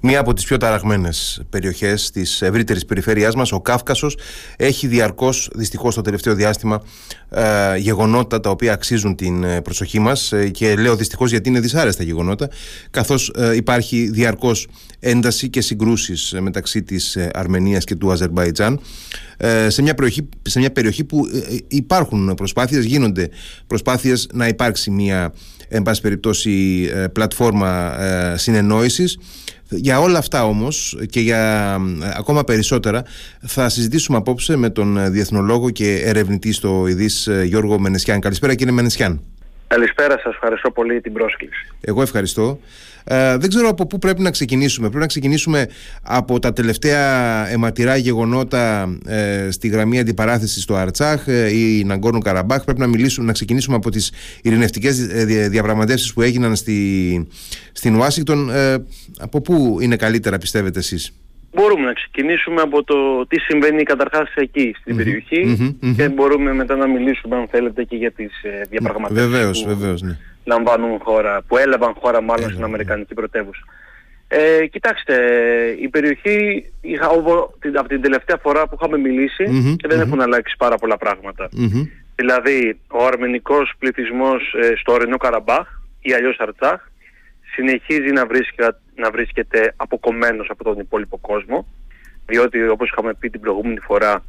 Μία από τις πιο ταραγμένες περιοχές της ευρύτερης περιφέρειάς μας, ο Κάφκασος, έχει διαρκώς, δυστυχώς το τελευταίο διάστημα, ε, γεγονότα τα οποία αξίζουν την ε, προσοχή μας. Ε, και λέω δυστυχώς γιατί είναι δυσάρεστα γεγονότα, καθώς ε, υπάρχει διαρκώς ένταση και συγκρούσεις μεταξύ της Αρμενίας και του Αζερμπαϊτζάν σε μια, περιοχή, σε μια περιοχή που υπάρχουν προσπάθειες, γίνονται προσπάθειες να υπάρξει μια εν πάση περιπτώσει πλατφόρμα συνεννόησης για όλα αυτά όμως και για ακόμα περισσότερα θα συζητήσουμε απόψε με τον διεθνολόγο και ερευνητή στο ΙΔΙΣ Γιώργο Μενεσιάν. Καλησπέρα κύριε Μενεσιάν. Καλησπέρα σας, ευχαριστώ πολύ την πρόσκληση. Εγώ ευχαριστώ. Ε, δεν ξέρω από πού πρέπει να ξεκινήσουμε. Πρέπει να ξεκινήσουμε από τα τελευταία αιματηρά γεγονότα ε, στη γραμμή αντιπαράθεσης στο Αρτσάχ ε, ή Ναγκόρνου Καραμπάχ. Πρέπει να, μιλήσουμε, να ξεκινήσουμε από τις ειρηνευτικές διαπραγματεύσεις που έγιναν στη, στην Ουάσιγκτον. Ε, από πού είναι καλύτερα πιστεύετε εσείς; Μπορούμε να ξεκινήσουμε από το τι συμβαίνει καταρχάς εκεί στην περιοχη και μπορούμε μετά να μιλήσουμε αν θέλετε και για τις ε, διαπραγματεύσεις βεβαίως, που βεβαίως, ναι. λαμβάνουν χώρα, που έλαβαν χώρα μάλλον στην Αμερικανική πρωτεύουσα. Ε, κοιτάξτε, η περιοχή είχα, από την τελευταία φορά που είχαμε και δεν έχουν αλλάξει πάρα πολλά Δηλαδή, ο αρμενικός πληθυσμός ε, στο ορεινό Καραμπάχ ή αλλιώς Αρτσάχ συνεχίζει να βρίσκεται, να βρίσκεται αποκομμένος από τον υπόλοιπο κόσμο διότι όπως είχαμε πει την προηγούμενη φορά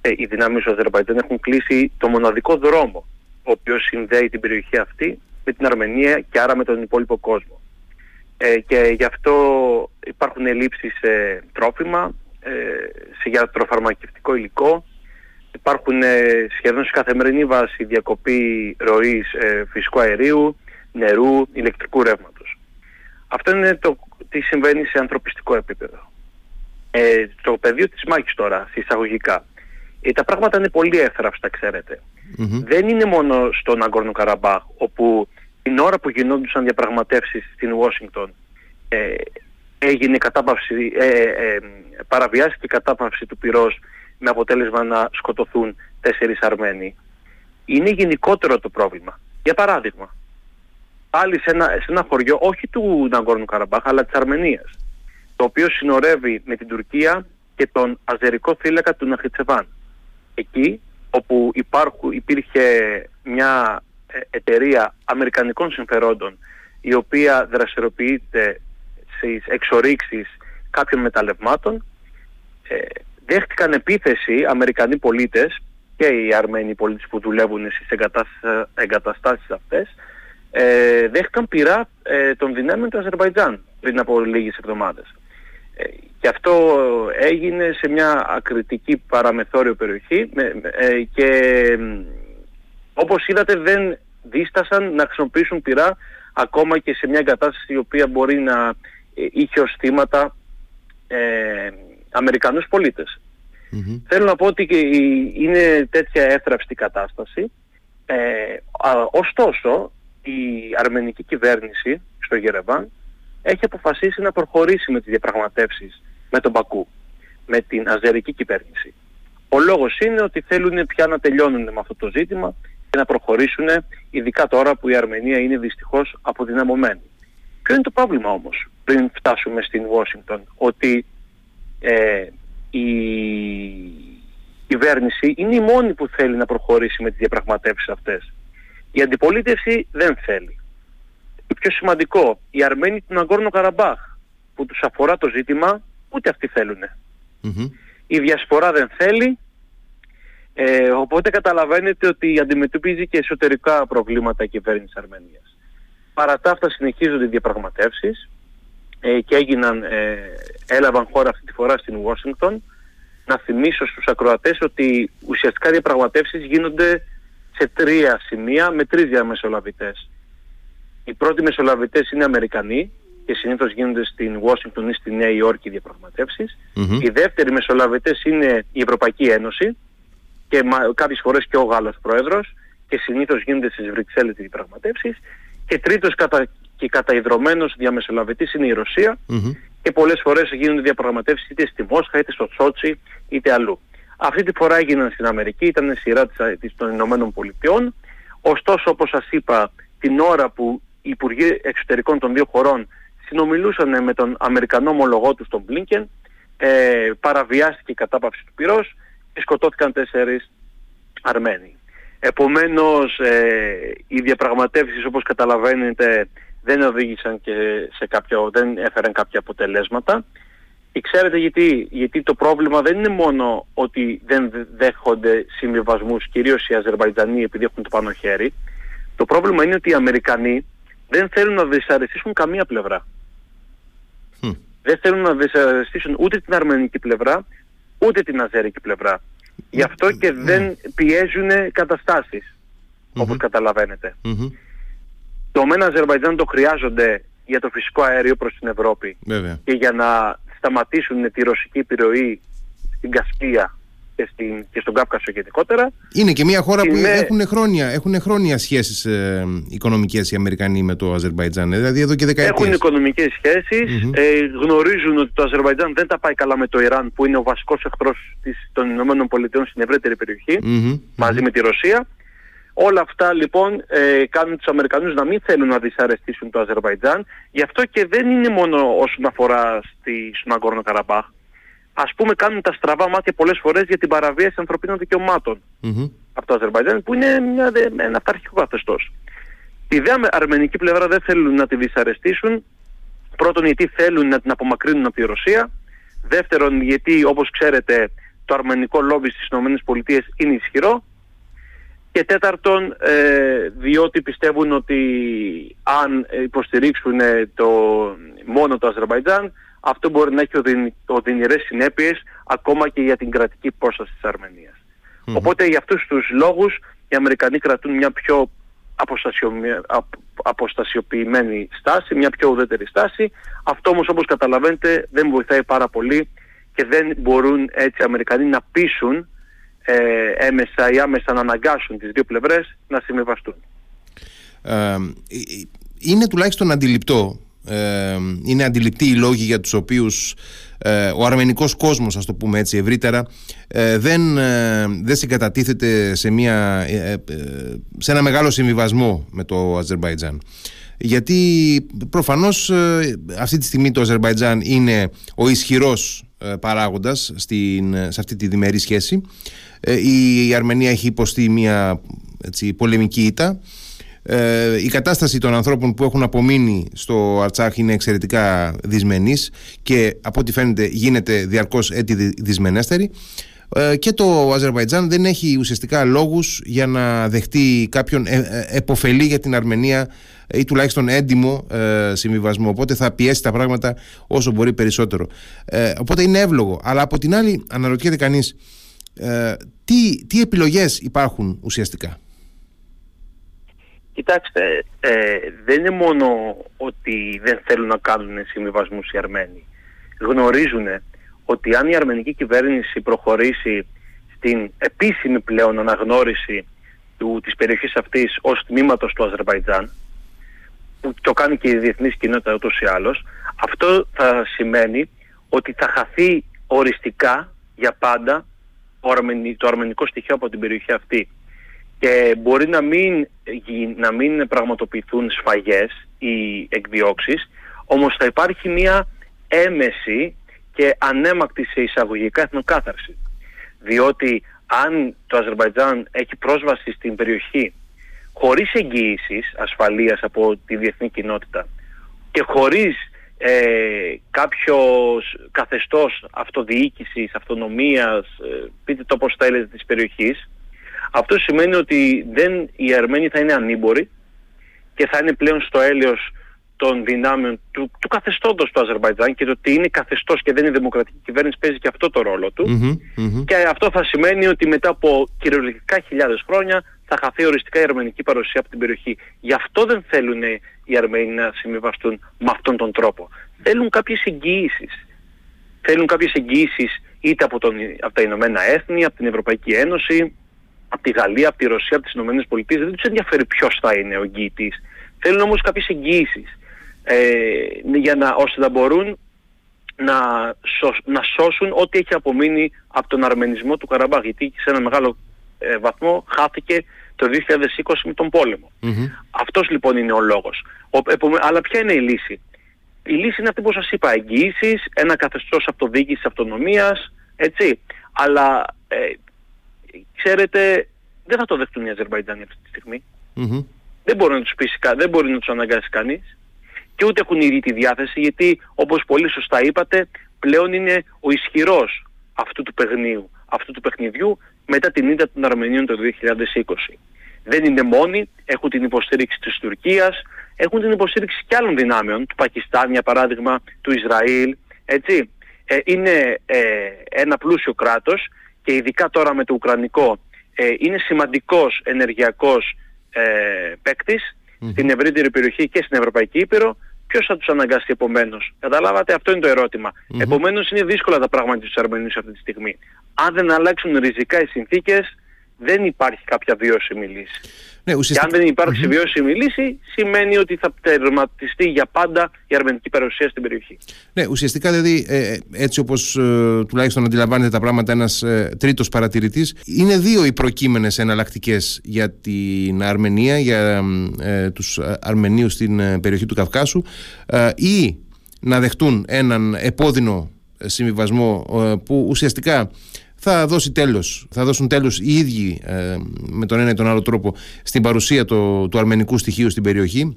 ε, οι δυνάμεις του Αζερβαϊτζάν έχουν κλείσει το μοναδικό δρόμο ο οποίος συνδέει την περιοχή αυτή με την Αρμενία και άρα με τον υπόλοιπο κόσμο. Ε, και γι' αυτό υπάρχουν ελλείψεις σε τρόφιμα, ε, σε γιατροφαρμακευτικό υλικό, υπάρχουν ε, σχεδόν σε καθημερινή βάση διακοπή ροής ε, φυσικού αερίου, νερού, ηλεκτρικού ρεύματος. Αυτό είναι το τι συμβαίνει σε ανθρωπιστικό επίπεδο. Ε, το πεδίο της μάχης τώρα, εισαγωγικά, ε, τα πράγματα είναι πολύ εύθραυστα, Δεν είναι μόνο στον Αγκόρνο Καραμπάχ, όπου την ώρα που γινόντουσαν διαπραγματεύσεις στην Ουάσιγκτον ε, έγινε κατάπαυση, ε, ε, παραβιάστηκε η κατάπαυση του πυρός με αποτέλεσμα να σκοτωθούν τέσσερις Αρμένοι. Είναι γενικότερο το πρόβλημα. Για παράδειγμα, πάλι σε ένα, σε ένα χωριό, όχι του Ναγκόρνου Καραμπάχ, αλλά της Αρμενίας, το οποίο συνορεύει με την Τουρκία και τον αζερικό θύλακα του Ναχιτσεβάν. Εκεί όπου υπάρχουν, υπήρχε μια ε, εταιρεία αμερικανικών συμφερόντων η οποία δραστηριοποιείται στις εξορίξεις κάποιων μεταλλευμάτων ε, δέχτηκαν επίθεση Αμερικανοί πολίτες και οι Αρμένοι πολίτες που δουλεύουν στις εγκαταστάσεις αυτές ε, δέχτηκαν πειρά ε, των δυνάμεων του Αζερβαϊτζάν πριν από λίγες εβδομάδες. Ε, και αυτό έγινε σε μια ακριτική παραμεθόριο περιοχή ε, και όπως είδατε δεν δίστασαν να χρησιμοποιήσουν πειρά ακόμα και σε μια κατάσταση η οποία μπορεί να ε, είχε ως θύματα ε, Αμερικανούς Θέλω να πω ότι είναι τέτοια έθραυστη κατάσταση. Ε, ωστόσο, η αρμενική κυβέρνηση στο Γερεβάν έχει αποφασίσει να προχωρήσει με τις διαπραγματεύσεις με τον Πακού, με την αζερική κυβέρνηση. Ο λόγος είναι ότι θέλουν πια να τελειώνουν με αυτό το ζήτημα και να προχωρήσουν, ειδικά τώρα που η Αρμενία είναι δυστυχώς αποδυναμωμένη. Ποιο είναι το πρόβλημα όμως πριν φτάσουμε στην Washington, ότι ε, η κυβέρνηση είναι η μόνη που θέλει να προχωρήσει με τις διαπραγματεύσεις αυτές; Η αντιπολίτευση δεν θέλει. Το πιο σημαντικό, οι Αρμένοι του Ναγκόρνο Καραμπάχ που τους αφορά το ζήτημα, ούτε αυτοί Η διασπορά δεν θέλει, ε, οπότε καταλαβαίνετε ότι αντιμετωπίζει και εσωτερικά προβλήματα η κυβέρνηση Αρμενίας. Παρά τα αυτά συνεχίζονται οι διαπραγματεύσεις ε, και έγιναν, ε, έλαβαν χώρα αυτή τη φορά στην Ουάσιγκτον. Να θυμίσω στους ακροατές ότι ουσιαστικά οι διαπραγματεύσεις γίνονται σε τρία σημεία με τρεις διαμεσολαβητές. Οι πρώτοι μεσολαβητές είναι Αμερικανοί και συνήθως γίνονται στην Washington ή στη Νέα Υόρκη διαπραγματεύσεις. Οι δεύτεροι μεσολαβητές είναι η Ευρωπαϊκή Ένωση και κάποιες φορές και ο Γάλλος Πρόεδρος και συνήθως γίνονται στις Βρυξέλλες διαπραγματεύσεις. Και τρίτος κατα... και καταϊδρωμένος διαμεσολαβητής είναι η Ρωσία και πολλές φορές γίνονται διαπραγματεύσεις είτε στη Μόσχα είτε στο Τσότσι είτε αλλού. Αυτή τη φορά έγιναν στην Αμερική, ήταν σειρά της, των Ηνωμένων Πολιτειών. Ωστόσο, όπως σας είπα, την ώρα που οι Υπουργοί Εξωτερικών των δύο χωρών συνομιλούσαν με τον Αμερικανό ομολογό τους τον Μπλίνκεν, ε, παραβιάστηκε η κατάπαυση του πυρός και σκοτώθηκαν τέσσερις Αρμένοι. Επομένως ε, οι διαπραγματεύσεις όπως καταλαβαίνετε δεν οδήγησαν και σε κάποιο, δεν έφεραν κάποια αποτελέσματα. Και ξέρετε γιατί, γιατί το πρόβλημα δεν είναι μόνο ότι δεν δέχονται συμβιβασμούς, κυρίως οι Αζερβαϊτζανοί επειδή έχουν το πάνω χέρι. Το πρόβλημα είναι ότι οι Αμερικανοί δεν θέλουν να δυσαρεστήσουν καμία πλευρά. Δεν θέλουν να δυσαρεστήσουν ούτε την αρμενική πλευρά, ούτε την αζέρικη πλευρά. Γι' αυτό και δεν πιέζουν καταστάσεις, όπως καταλαβαίνετε. Το ΜΕΝ Αζερβαϊτζάν το χρειάζονται για το φυσικό αέριο προς την Ευρώπη και για να σταματήσουν τη ρωσική επιρροή στην Κασπία και, στην, και στον Κάφκασο γενικότερα. Είναι και μια χώρα που έχουν, χρόνια, έχουν χρόνια σχέσεις ε, οικονομικές οι Αμερικανοί με το Αζερβαϊτζάν, ε, δηλαδή εδώ και δεκαετίες. Έχουν οικονομικές ε, γνωρίζουν ότι το Αζερβαϊτζάν δεν τα πάει καλά με το Ιράν που είναι ο βασικός εχθρός της, των Ηνωμένων Πολιτειών στην ευρύτερη μαζί με τη Ρωσία. Όλα αυτά λοιπόν ε, κάνουν τους Αμερικανούς να μην θέλουν να δυσαρεστήσουν το Αζερβαϊτζάν. Γι' αυτό και δεν είναι μόνο όσον αφορά στη, στον Αγκόρνο Καραμπάχ ας πούμε κάνουν τα στραβά μάτια πολλές φορές για την παραβίαση ανθρωπίνων δικαιωμάτων mm-hmm. από το Αζερβαϊτζάν που είναι μια, ένα αυταρχικό καθεστώς. Η δε αρμενική πλευρά δεν θέλουν να τη δυσαρεστήσουν. Πρώτον γιατί θέλουν να την απομακρύνουν από τη Ρωσία. Δεύτερον γιατί όπως ξέρετε το αρμενικό λόμπι στις ΗΠΑ είναι ισχυρό. Και τέταρτον, ε, διότι πιστεύουν ότι αν υποστηρίξουν το, μόνο το Αζερβαϊτζάν, αυτό μπορεί να έχει οδυνηρές συνέπειες ακόμα και για την κρατική πρόσταση της αρμενιας Οπότε για αυτούς τους λόγους οι Αμερικανοί κρατούν μια πιο αποστασιοποιημένη στάση, μια πιο ουδέτερη στάση. Αυτό όμως όπως καταλαβαίνετε δεν βοηθάει πάρα πολύ και δεν μπορούν έτσι οι Αμερικανοί να πείσουν ε, έμεσα ή άμεσα να αναγκάσουν τις δύο πλευρές να συμβιβαστούν. Ε, ε, είναι τουλάχιστον αντιληπτό ε, είναι αντιληπτοί οι λόγοι για τους οποίους ε, ο αρμενικός κόσμος ας το πούμε έτσι ευρύτερα ε, δεν, ε, δεν συγκατατίθεται σε, μια, σε ένα μεγάλο συμβιβασμό με το Αζερβαϊτζάν γιατί προφανώς αυτή τη στιγμή το Αζερβαϊτζάν είναι ο ισχυρός παράγοντας στην, σε αυτή τη διμερή σχέση. Η Αρμενία έχει υποστεί μια έτσι, πολεμική ήττα. Ε, η κατάσταση των ανθρώπων που έχουν απομείνει στο Αρτσάχ είναι εξαιρετικά δυσμενής και από ό,τι φαίνεται γίνεται διαρκώς έτσι δυσμενέστερη. Ε, και το Αζερβαϊτζάν δεν έχει ουσιαστικά λόγους για να δεχτεί κάποιον ε, ε εποφελή για την Αρμενία ή τουλάχιστον έντιμο ε, συμβιβασμό. Οπότε θα πιέσει τα πράγματα όσο μπορεί περισσότερο. Ε, οπότε είναι εύλογο. Αλλά από την άλλη αναρωτιέται κανείς ε, τι, τι επιλογές υπάρχουν ουσιαστικά; Κοιτάξτε, ε, δεν είναι μόνο ότι δεν θέλουν να κάνουν συμβιβασμούς οι Αρμένοι. Γνωρίζουν ότι αν η αρμενική κυβέρνηση προχωρήσει στην επίσημη πλέον αναγνώριση του, της περιοχής αυτής ως τμήματος του Αζερβαϊτζάν, που το κάνει και η διεθνής κοινότητα ούτως ή άλλως, αυτό θα σημαίνει ότι θα χαθεί οριστικά για πάντα το αρμενικό στοιχείο από την περιοχή αυτή και μπορεί να μην, να μην πραγματοποιηθούν σφαγές ή εκδιώξεις, όμως θα υπάρχει μια έμεση και ανέμακτη σε εισαγωγικά εθνοκάθαρση. Διότι αν το Αζερβαϊτζάν έχει πρόσβαση στην περιοχή χωρίς εγγύησεις ασφαλείας από τη διεθνή κοινότητα και χωρίς ε, κάποιος καθεστώς αυτοδιοίκησης, αυτονομίας, ε, πείτε το πώς θέλετε της περιοχής, αυτό σημαίνει ότι δεν, οι Αρμένοι θα είναι ανήμποροι και θα είναι πλέον στο έλεος των δυνάμεων του, του καθεστώτος του Αζερβαϊτζάν και το ότι είναι καθεστώς και δεν είναι δημοκρατική κυβέρνηση παίζει και αυτό το ρόλο του και αυτό θα σημαίνει ότι μετά από κυριολεκτικά χιλιάδες χρόνια θα χαθεί οριστικά η αρμενική παρουσία από την περιοχή. Γι' αυτό δεν θέλουν οι Αρμένοι να συμβιβαστούν με αυτόν τον τρόπο. Θέλουν κάποιες εγγυήσεις. Θέλουν κάποιες εγγυήσεις είτε από, τον, από τα Ηνωμένα Έθνη, από την Ευρωπαϊκή Ένωση, από τη Γαλλία, από τη Ρωσία, από τις Ηνωμένες Πολιτείες, δεν τους ενδιαφέρει ποιος θα είναι ο εγγυητής. Θέλουν όμως κάποιες εγγύησεις, ε, για να, ώστε να μπορούν να, να σώσουν ό,τι έχει απομείνει από τον αρμενισμό του Καραμπάχ, γιατί σε ένα μεγάλο ε, βαθμό χάθηκε το 2020 με τον πόλεμο. Αυτός λοιπόν είναι ο λόγος. Ο, αλλά ποια είναι η λύση; η λύση είναι αυτή που σας είπα, εγγυήσεις, ένα καθεστώς αυτοδιοίκησης αυτονομίας, έτσι. Αλλά ε, ξέρετε, δεν θα το δεχτούν οι Αζερβαϊτζάνοι αυτή τη στιγμη Δεν μπορεί να τους πείσει, δεν μπορεί να τους αναγκάσει κανείς και ούτε έχουν ήδη τη διάθεση γιατί όπως πολύ σωστά είπατε πλέον είναι ο ισχυρός αυτού του παιχνίου, αυτού του παιχνιδιού μετά την ήττα των Αρμενίων το 2020. Δεν είναι μόνοι, έχουν την υποστήριξη της Τουρκίας, έχουν την υποστήριξη και άλλων δυνάμεων, του Πακιστάν για παράδειγμα, του Ισραήλ, έτσι. Ε, είναι ε, ένα πλούσιο κράτος και ειδικά τώρα με το Ουκρανικό ε, είναι σημαντικός ενεργειακός ε, παίκτης στην ευρύτερη περιοχή και στην Ευρωπαϊκή Ήπειρο Ποιος θα τους αναγκάσει επομένως; Καταλάβατε, αυτό είναι το ερωτημα mm Επομένως, είναι δύσκολα τα πράγματα στους Αρμενίους αυτή τη στιγμή. Αν δεν αλλάξουν ριζικά οι συνθήκες, δεν υπάρχει κάποια βιώσιμη λύση. Ναι, ουσιαστικά... Και αν δεν υπάρξει mm-hmm. βιώσιμη λύση, σημαίνει ότι θα τερματιστεί για πάντα η αρμενική παρουσία στην περιοχή. Ναι, ουσιαστικά δηλαδή, ε, έτσι όπως ε, τουλάχιστον αντιλαμβάνεται τα πράγματα ένας ε, τρίτος παρατηρητής, είναι δύο οι προκείμενες εναλλακτικές για την Αρμενία, για ε, τους Αρμενίους στην ε, περιοχή του Καυκάσου, ή να δεχτούν έναν επώδυνο συμβιβασμό που ουσιαστικά θα δώσει τέλος, θα δώσουν τέλος οι ίδιοι ε, με τον ένα ή τον άλλο τρόπο στην παρουσία το, του αρμενικού στοιχείου στην περιοχή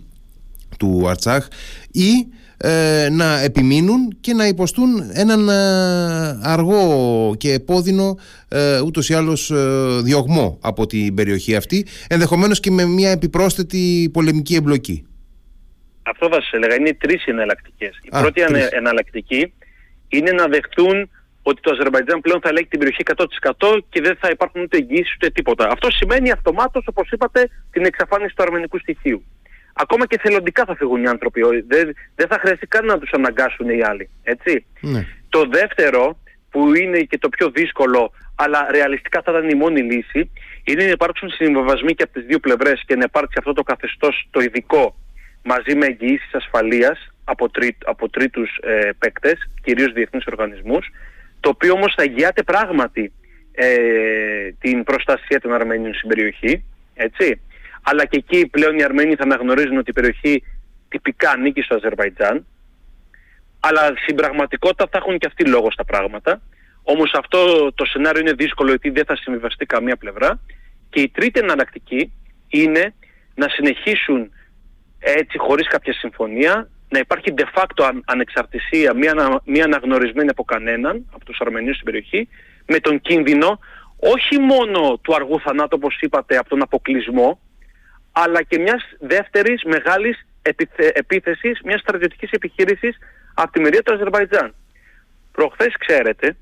του Αρτσάχ ή ε, να επιμείνουν και να υποστούν έναν ε, αργό και επώδυνο ε, ούτως ή άλλως διωγμό από την περιοχή αυτή ενδεχομένως και με μια επιπρόσθετη πολεμική εμπλοκή. Αυτό θα σας έλεγα, είναι τρεις εναλλακτικές. Η πρώτη τρεις. εναλλακτική είναι να δεχτούν ότι το Αζερβαϊτζάν πλέον θα ελέγχει την περιοχή 100% και δεν θα υπάρχουν ούτε εγγύησεις ούτε τίποτα. Αυτό σημαίνει αυτομάτως, όπως είπατε, την εξαφάνιση του αρμενικού στοιχείου. Ακόμα και θελοντικά θα φύγουν οι άνθρωποι. Δεν, δεν θα χρειαστεί καν να τους αναγκάσουν οι άλλοι. Έτσι. Ναι. Το δεύτερο, που είναι και το πιο δύσκολο, αλλά ρεαλιστικά θα ήταν η μόνη λύση, είναι να υπάρξουν συμβιβασμοί και από τις δύο πλευρές και να υπάρξει αυτό το καθεστώς το ειδικό μαζί με εγγυήσεις ασφαλείας από, τρί, από τρίτους ε, παίκτες, κυρίως διεθνείς οργανισμούς, το οποίο όμως θα εγγυάται πράγματι ε, την προστασία των Αρμένιων στην περιοχή, έτσι. Αλλά και εκεί πλέον οι Αρμένοι θα αναγνωρίζουν ότι η περιοχή τυπικά ανήκει στο Αζερβαϊτζάν, αλλά στην πραγματικότητα θα έχουν και αυτοί λόγο στα πράγματα. Όμως αυτό το σενάριο είναι δύσκολο γιατί δεν θα συμβιβαστεί καμία πλευρά. Και η τρίτη εναλλακτική είναι να συνεχίσουν έτσι χωρίς κάποια συμφωνία να υπάρχει de facto ανεξαρτησία, μία, μία αναγνωρισμένη από κανέναν, από τους Αρμενίους στην περιοχή, με τον κίνδυνο όχι μόνο του αργού θανάτου όπως είπατε από τον αποκλεισμό, αλλά και μιας δεύτερης μεγάλης επιθε... επίθεσης, μιας στρατιωτικής επιχείρησης από τη μερία του Αζερβαϊτζάν. Προχθές ξέρετε,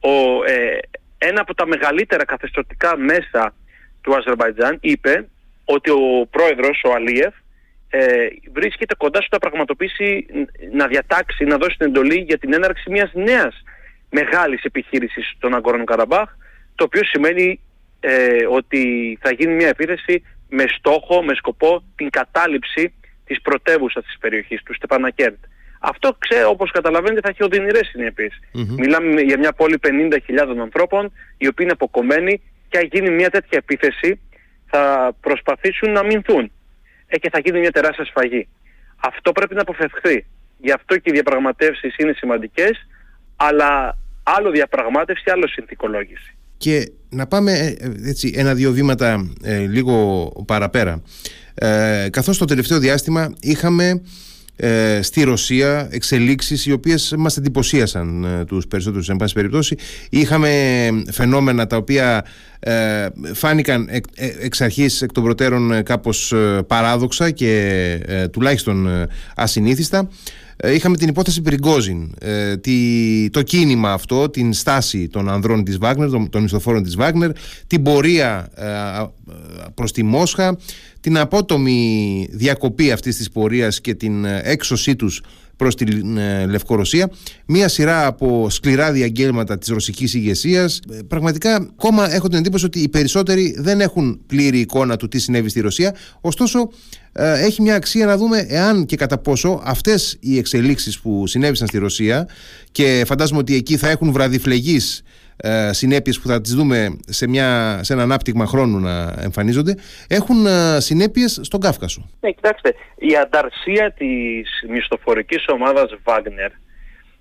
ο, ε, ένα από τα μεγαλύτερα καθεστωτικά μέσα του Αζερβαϊτζάν είπε ότι ο πρόεδρος, ο Αλίεφ, ε, βρίσκεται κοντά στο να πραγματοποιήσει, να διατάξει, να δώσει την εντολή για την έναρξη μιας νέας μεγάλης επιχείρησης στον Αγκόρνο Καραμπάχ, το οποίο σημαίνει ε, ότι θα γίνει μια επίθεση με στόχο, με σκοπό την κατάληψη της πρωτεύουσας της περιοχής, του Στεπανακέρτ. Αυτό, ξέρω, όπως καταλαβαίνετε, θα έχει οδυνηρές Μιλάμε για μια πόλη 50.000 ανθρώπων, οι οποίοι είναι αποκομμένοι και αν γίνει μια τέτοια επίθεση θα προσπαθήσουν να μηνθούν. ε, και θα γίνει μια τεράστια σφαγή. Αυτό πρέπει να αποφευχθεί. Γι' αυτό και οι διαπραγματεύσεις είναι σημαντικές, αλλά άλλο διαπραγμάτευση, άλλο συνθηκολόγηση. Και να πάμε ε, έτσι ένα-δύο βήματα ε, λίγο παραπέρα. Ε, καθώς το τελευταίο διάστημα είχαμε ε, στη Ρωσία εξελίξεις οι οποίες μας εντυπωσίασαν ε, τους περισσότερους. Εν πάση περιπτώσει είχαμε φαινόμενα τα οποία ε, φάνηκαν εκ, εξ αρχής εκ των προτέρων κάπως παράδοξα και τουλάχιστον ασυνήθιστα. Είχαμε την υπόθεση Πριγκόζιν το κίνημα αυτό, την στάση των ανδρών της Βάγνερ, των, των μισθοφόρων της Βάγνερ την πορεία προς τη Μόσχα την απότομη διακοπή αυτής της πορείας και την ε, έξωσή τους προς τη ε, Λευκορωσία μία σειρά από σκληρά διαγγέλματα της ρωσικής ηγεσίας. Ε, πραγματικά ακόμα έχω την εντύπωση ότι οι περισσότεροι δεν έχουν πλήρη εικόνα του τι συνέβη στη Ρωσία ωστόσο έχει μια αξία να δούμε εάν και κατά πόσο αυτές οι εξελίξεις που συνέβησαν στη Ρωσία και φαντάζομαι ότι εκεί θα έχουν βραδιφλεγείς ε, συνέπειες που θα τις δούμε σε, μια, σε ένα ανάπτυγμα χρόνου να εμφανίζονται έχουν ε, συνέπειες στον Κάφκασο. Ναι, κοιτάξτε, η ανταρσία της μισθοφορικής ομάδας Wagner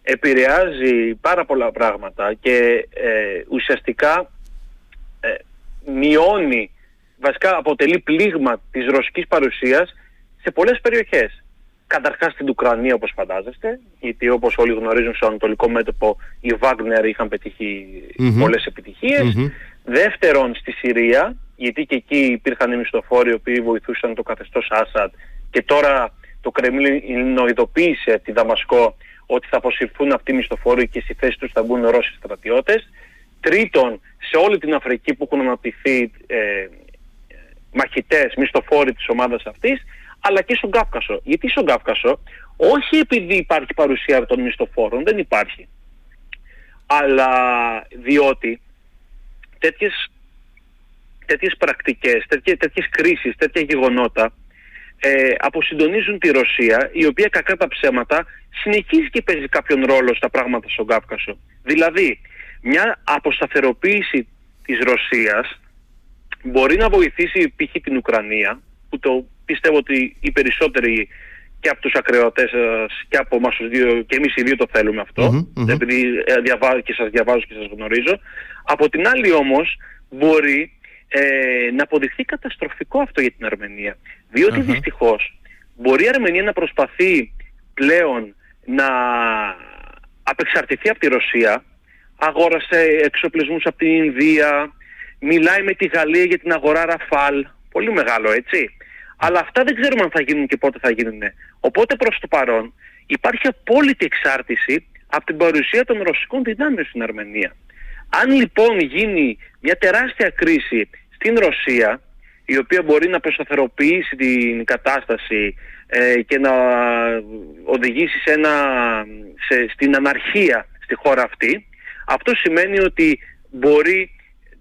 επηρεάζει πάρα πολλά πράγματα και ε, ουσιαστικά ε, μειώνει, βασικά αποτελεί πλήγμα της ρωσικής παρουσίας σε πολλές περιοχές. Καταρχάς στην Ουκρανία όπως φαντάζεστε, γιατί όπως όλοι γνωρίζουν στο Ανατολικό μέτωπο οι Βάγνερ είχαν πετύχει mm-hmm. πολλές Δεύτερον στη Συρία, γιατί και εκεί υπήρχαν οι μισθοφόροι οι οποίοι βοηθούσαν το καθεστώς Άσαντ και τώρα το Κρεμλίνο ειδοποίησε τη Δαμασκό ότι θα αποσυρθούν αυτοί οι μισθοφόροι και στη θέση τους θα μπουν Ρώσοι στρατιώτες. Τρίτον, σε όλη την Αφρική που έχουν αναπτυχθεί ε, μαχητές, μισθοφόροι της ομάδας αυτής, αλλά και στον Κάφκασο. Γιατί στον Κάφκασο, όχι επειδή υπάρχει παρουσία των μισθοφόρων, δεν υπάρχει, αλλά διότι τέτοιες, τέτοιες πρακτικές, τέτοιες, τέτοιες κρίσεις, τέτοια γεγονότα ε, αποσυντονίζουν τη Ρωσία, η οποία κακά τα ψέματα συνεχίζει και παίζει κάποιον ρόλο στα πράγματα στον Κάφκασο. Δηλαδή, μια αποσταθεροποίηση της Ρωσίας μπορεί να βοηθήσει π.χ. την Ουκρανία, που το πιστεύω ότι οι περισσότεροι και από τους ακρεωτές και από εμάς τους δύο και εμείς οι δύο το θέλουμε επειδή ε, διαβάζω και σας διαβάζω και σας γνωρίζω. Από την άλλη όμως μπορεί ε, να αποδειχθεί καταστροφικό αυτό για την Αρμενία. Διότι uh-huh. δυστυχώς μπορεί η Αρμενία να προσπαθεί πλέον να απεξαρτηθεί από τη Ρωσία, αγόρασε εξοπλισμούς από την Ινδία, μιλάει με τη Γαλλία για την αγορά Ραφάλ, πολύ μεγάλο έτσι. Αλλά αυτά δεν ξέρουμε αν θα γίνουν και πότε θα γίνουν. Οπότε προς το παρόν υπάρχει απόλυτη εξάρτηση από την παρουσία των ρωσικών δυνάμεων στην Αρμενία. Αν λοιπόν γίνει μια τεράστια κρίση στην Ρωσία, η οποία μπορεί να προσταθεροποιήσει την κατάσταση ε, και να οδηγήσει σε ένα, σε, στην αναρχία στη χώρα αυτή, αυτό σημαίνει ότι μπορεί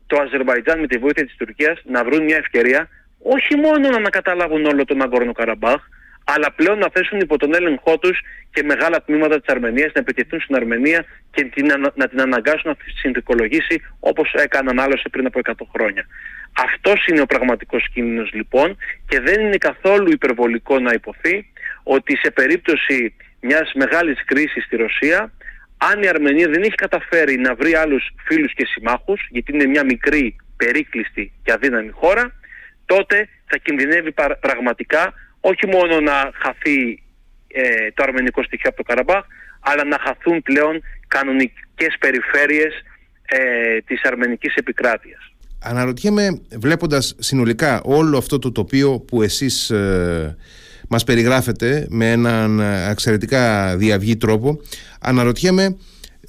το Αζερβαϊτζάν με τη βοήθεια της Τουρκίας να βρουν μια ευκαιρία όχι μόνο να ανακαταλάβουν όλο τον Αγκόρνο Καραμπάχ, αλλά πλέον να θέσουν υπό τον έλεγχό τους και μεγάλα τμήματα της Αρμενίας να επιτεθούν στην Αρμενία και την, να την αναγκάσουν να τη συνδικολογήσει όπως έκαναν άλλωστε πριν από 100 χρόνια. Αυτός είναι ο πραγματικός κίνδυνος λοιπόν και δεν είναι καθόλου υπερβολικό να υποθεί ότι σε περίπτωση μιας μεγάλης κρίσης στη Ρωσία αν η Αρμενία δεν έχει καταφέρει να βρει άλλους φίλους και συμμάχους γιατί είναι μια μικρή, περίκλειστη και αδύναμη χώρα τότε θα κινδυνεύει πραγματικά όχι μόνο να χαθεί ε, το αρμενικό στοιχείο από το Καραμπάχ αλλά να χαθούν πλέον κανονικές περιφέρειες ε, της αρμενικής επικράτειας. Αναρωτιέμαι βλέποντας συνολικά όλο αυτό το τοπίο που εσείς ε, μας περιγράφετε με έναν εξαιρετικά διαυγή τρόπο αναρωτιέμαι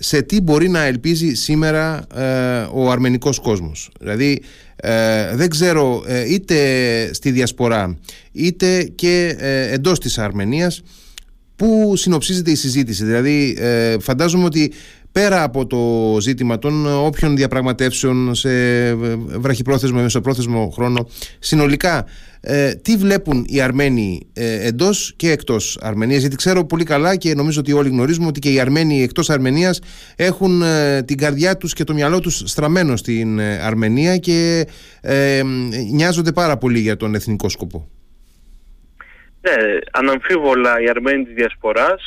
σε τι μπορεί να ελπίζει σήμερα ε, ο αρμενικός κόσμος. Δηλαδή ε, δεν ξέρω ε, είτε στη διασπορά είτε και εντός της Αρμενίας που συνοψίζεται η συζήτηση. Δηλαδή φαντάζομαι ότι πέρα από το ζήτημα των όποιων διαπραγματεύσεων σε βραχυπρόθεσμο ή μεσοπρόθεσμο χρόνο συνολικά ε, τι βλέπουν οι Αρμένοι ε, εντός και εκτός Αρμενίας; Γιατί ξέρω πολύ καλά και νομίζω ότι όλοι γνωρίζουμε ότι και οι Αρμένοι εκτός Αρμενίας έχουν ε, την καρδιά τους και το μυαλό τους στραμμένο στην ε, Αρμενία και νοιάζονται πάρα πολύ για τον εθνικό σκοπό. Ναι, αναμφίβολα οι Αρμένοι της Διασποράς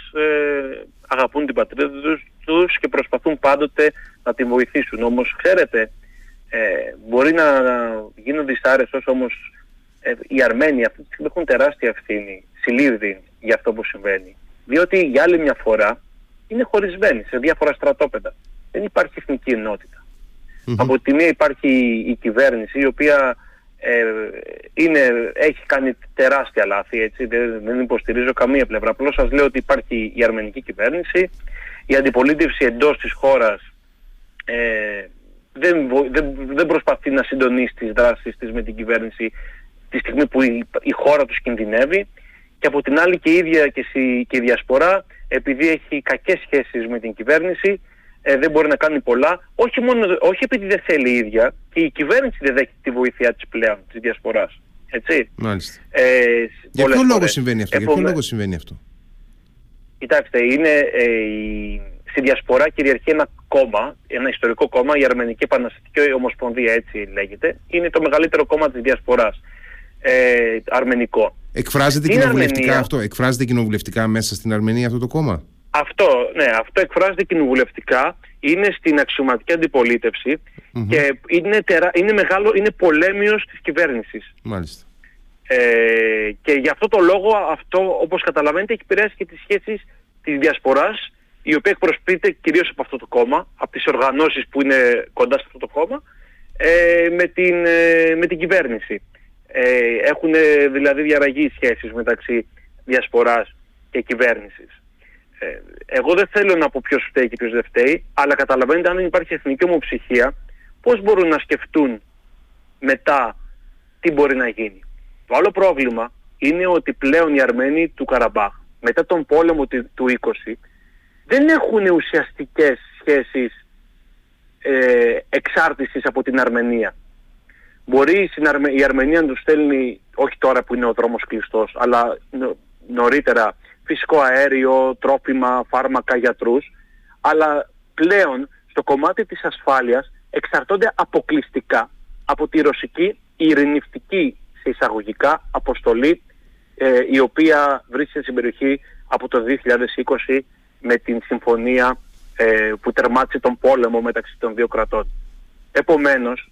αγαπούν την πατρίδα τους, τους και προσπαθούν πάντοτε να την βοηθήσουν. Όμως ξέρετε, ε, μπορεί να γίνουν δυσάρεστος όμως ε, οι Αρμένοι αυτή τη στιγμή έχουν τεράστια ευθύνη, συλλήβδη για αυτό που συμβαίνει. Διότι για άλλη μια φορά είναι χωρισμένοι σε διάφορα στρατόπεδα. Δεν υπάρχει εθνική Από τη μία υπάρχει η κυβέρνηση η οποία ε, είναι, έχει κάνει τεράστια λάθη, έτσι, δεν, δεν υποστηρίζω καμία πλευρά. Απλώς σας λέω ότι υπάρχει η αρμενική κυβέρνηση, η αντιπολίτευση εντός της χώρας ε, δεν, δεν, δεν προσπαθεί να συντονίσει τις δράσεις της με την κυβέρνηση τη στιγμή που η, η χώρα τους κινδυνεύει και από την άλλη και η ίδια και, και η διασπορά επειδή έχει κακές σχέσεις με την κυβέρνηση ε, δεν μπορεί να κάνει πολλά, όχι, μόνο, όχι επειδή δεν θέλει η ίδια, και η κυβέρνηση δεν δέχεται τη βοήθεια της πλέον, της διασποράς. Έτσι. Μάλιστα. Ε, για ποιο λόγο συμβαίνει αυτό, για ποιο λόγο συμβαίνει αυτό; Κοιτάξτε, είναι, ε, η, στην Διασπορά κυριαρχεί ένα κόμμα, ένα ιστορικό κόμμα, η Αρμενική Επαναστατική Ομοσπονδία έτσι λέγεται, είναι το μεγαλύτερο κόμμα της Διασποράς, ε, αρμενικό. Εκφράζεται κοινοβουλευτικά αυτό, εκφράζεται κοινοβουλευτικά μέσα στην Αρμενία αυτό το κόμμα; Αυτό, ναι, αυτό εκφράζεται κοινοβουλευτικά, είναι στην αξιωματική και είναι, τερα... είναι μεγάλο, είναι πολέμιος της κυβέρνησης. Μάλιστα. Ε, και γι' αυτό το λόγο αυτό, όπως καταλαβαίνετε, έχει επηρεάσει και τις σχέσεις της διασποράς, η οποία εκπροσωπείται κυρίως από αυτό το κόμμα, από τις οργανώσεις που είναι κοντά σε αυτό το κόμμα, ε, με, την, ε, με την κυβέρνηση. Ε, έχουν δηλαδή διαραγεί σχέσεις μεταξύ διασποράς και κυβέρνησης. Ε, εγώ δεν θέλω να πω ποιος φταίει και ποιος δεν φταίει, αλλά καταλαβαίνετε αν δεν υπάρχει εθνική ομοψυχία, πώς μπορούν να σκεφτούν μετά τι μπορεί να γίνει. Το άλλο πρόβλημα είναι ότι πλέον οι Αρμένοι του Καραμπάχ μετά τον πόλεμο του 20 δεν έχουν ουσιαστικές σχέσεις ε, εξάρτησης από την Αρμενία. Μπορεί η Αρμενία να τους στέλνει, όχι τώρα που είναι ο δρόμος κλειστός, αλλά νωρίτερα φυσικό αέριο, τρόφιμα, φάρμακα, γιατρούς, αλλά πλέον στο κομμάτι της ασφάλειας εξαρτώνται αποκλειστικά από τη ρωσική ειρηνευτική σε εισαγωγικά αποστολή ε, η οποία βρίσκεται στην περιοχή από το 2020 με την συμφωνία ε, που τερμάτισε τον πόλεμο μεταξύ των δύο κρατών. Επομένως,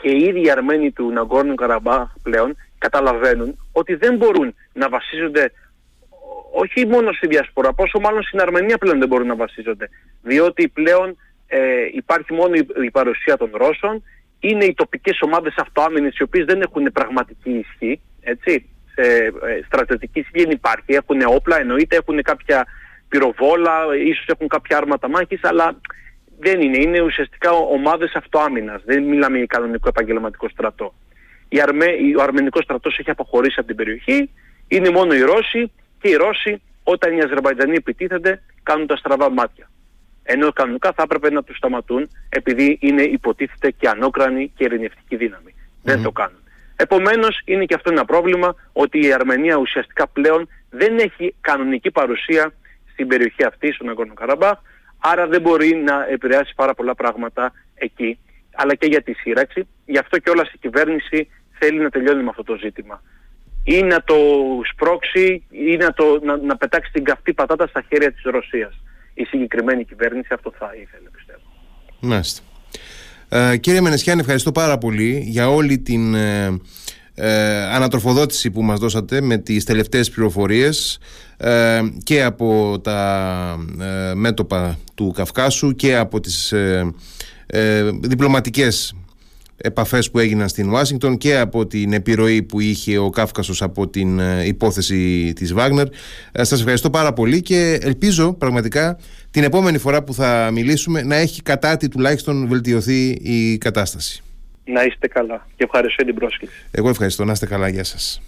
και οι ίδιοι οι Αρμένοι του Ναγκόρνου Καραμπάχ πλέον καταλαβαίνουν ότι δεν μπορούν να βασίζονται όχι μόνο στη διασπορά, πόσο μάλλον στην Αρμενία πλέον δεν μπορούν να βασίζονται. Διότι πλέον ε, υπάρχει μόνο η, παρουσία των Ρώσων, είναι οι τοπικές ομάδες αυτοάμυνες οι οποίες δεν έχουν πραγματική ισχύ, έτσι, ε, στρατιωτική ισχύ δεν υπάρχει, έχουν όπλα, εννοείται έχουν κάποια πυροβόλα, ίσως έχουν κάποια άρματα μάχης, αλλά δεν είναι. Είναι ουσιαστικά ομάδες αυτοάμυνας. Δεν μιλάμε για κανονικό επαγγελματικό στρατό. Η Αρμέ, ο αρμενικός στρατός έχει αποχωρήσει από την περιοχή. Είναι μόνο οι Ρώσοι και οι Ρώσοι όταν οι Αζερβαϊτζανοί επιτίθενται κάνουν τα στραβά μάτια. Ενώ κανονικά θα έπρεπε να τους σταματούν επειδή είναι υποτίθεται και ανώκρανη και ειρηνευτική Δεν το κάνουν. Επομένως είναι και αυτό ένα πρόβλημα ότι η Αρμενία ουσιαστικά πλέον δεν έχει κανονική παρουσία στην περιοχή αυτή, στον Αγκόρνο Καραμπάχ, άρα δεν μπορεί να επηρεάσει πάρα πολλά πράγματα εκεί, αλλά και για τη σύραξη. Γι' αυτό και όλα η κυβέρνηση θέλει να τελειώνει με αυτό το ζήτημα. Ή να το σπρώξει ή να, το, να, να πετάξει την καυτή πατάτα στα χέρια της Ρωσίας. Η συγκεκριμένη κυβέρνηση αυτό θα ήθελε πιστεύω. Μάλιστα. Ε, κύριε Μενεσιάνη, ευχαριστώ πάρα πολύ για όλη την ε, ε, ανατροφοδότηση που μας δώσατε με τις τελευταίες πληροφορίες ε, και από τα ε, μέτωπα του Καυκάσου και από τις ε, διπλωματικές επαφές που έγιναν στην Ουάσιγκτον και από την επιρροή που είχε ο Κάφκασος από την υπόθεση της Βάγνερ. Σας ευχαριστώ πάρα πολύ και ελπίζω πραγματικά την επόμενη φορά που θα μιλήσουμε να έχει κατά τη τουλάχιστον βελτιωθεί η κατάσταση. Να είστε καλά και ευχαριστώ την πρόσκληση. Εγώ ευχαριστώ. Να είστε καλά. Γεια σας.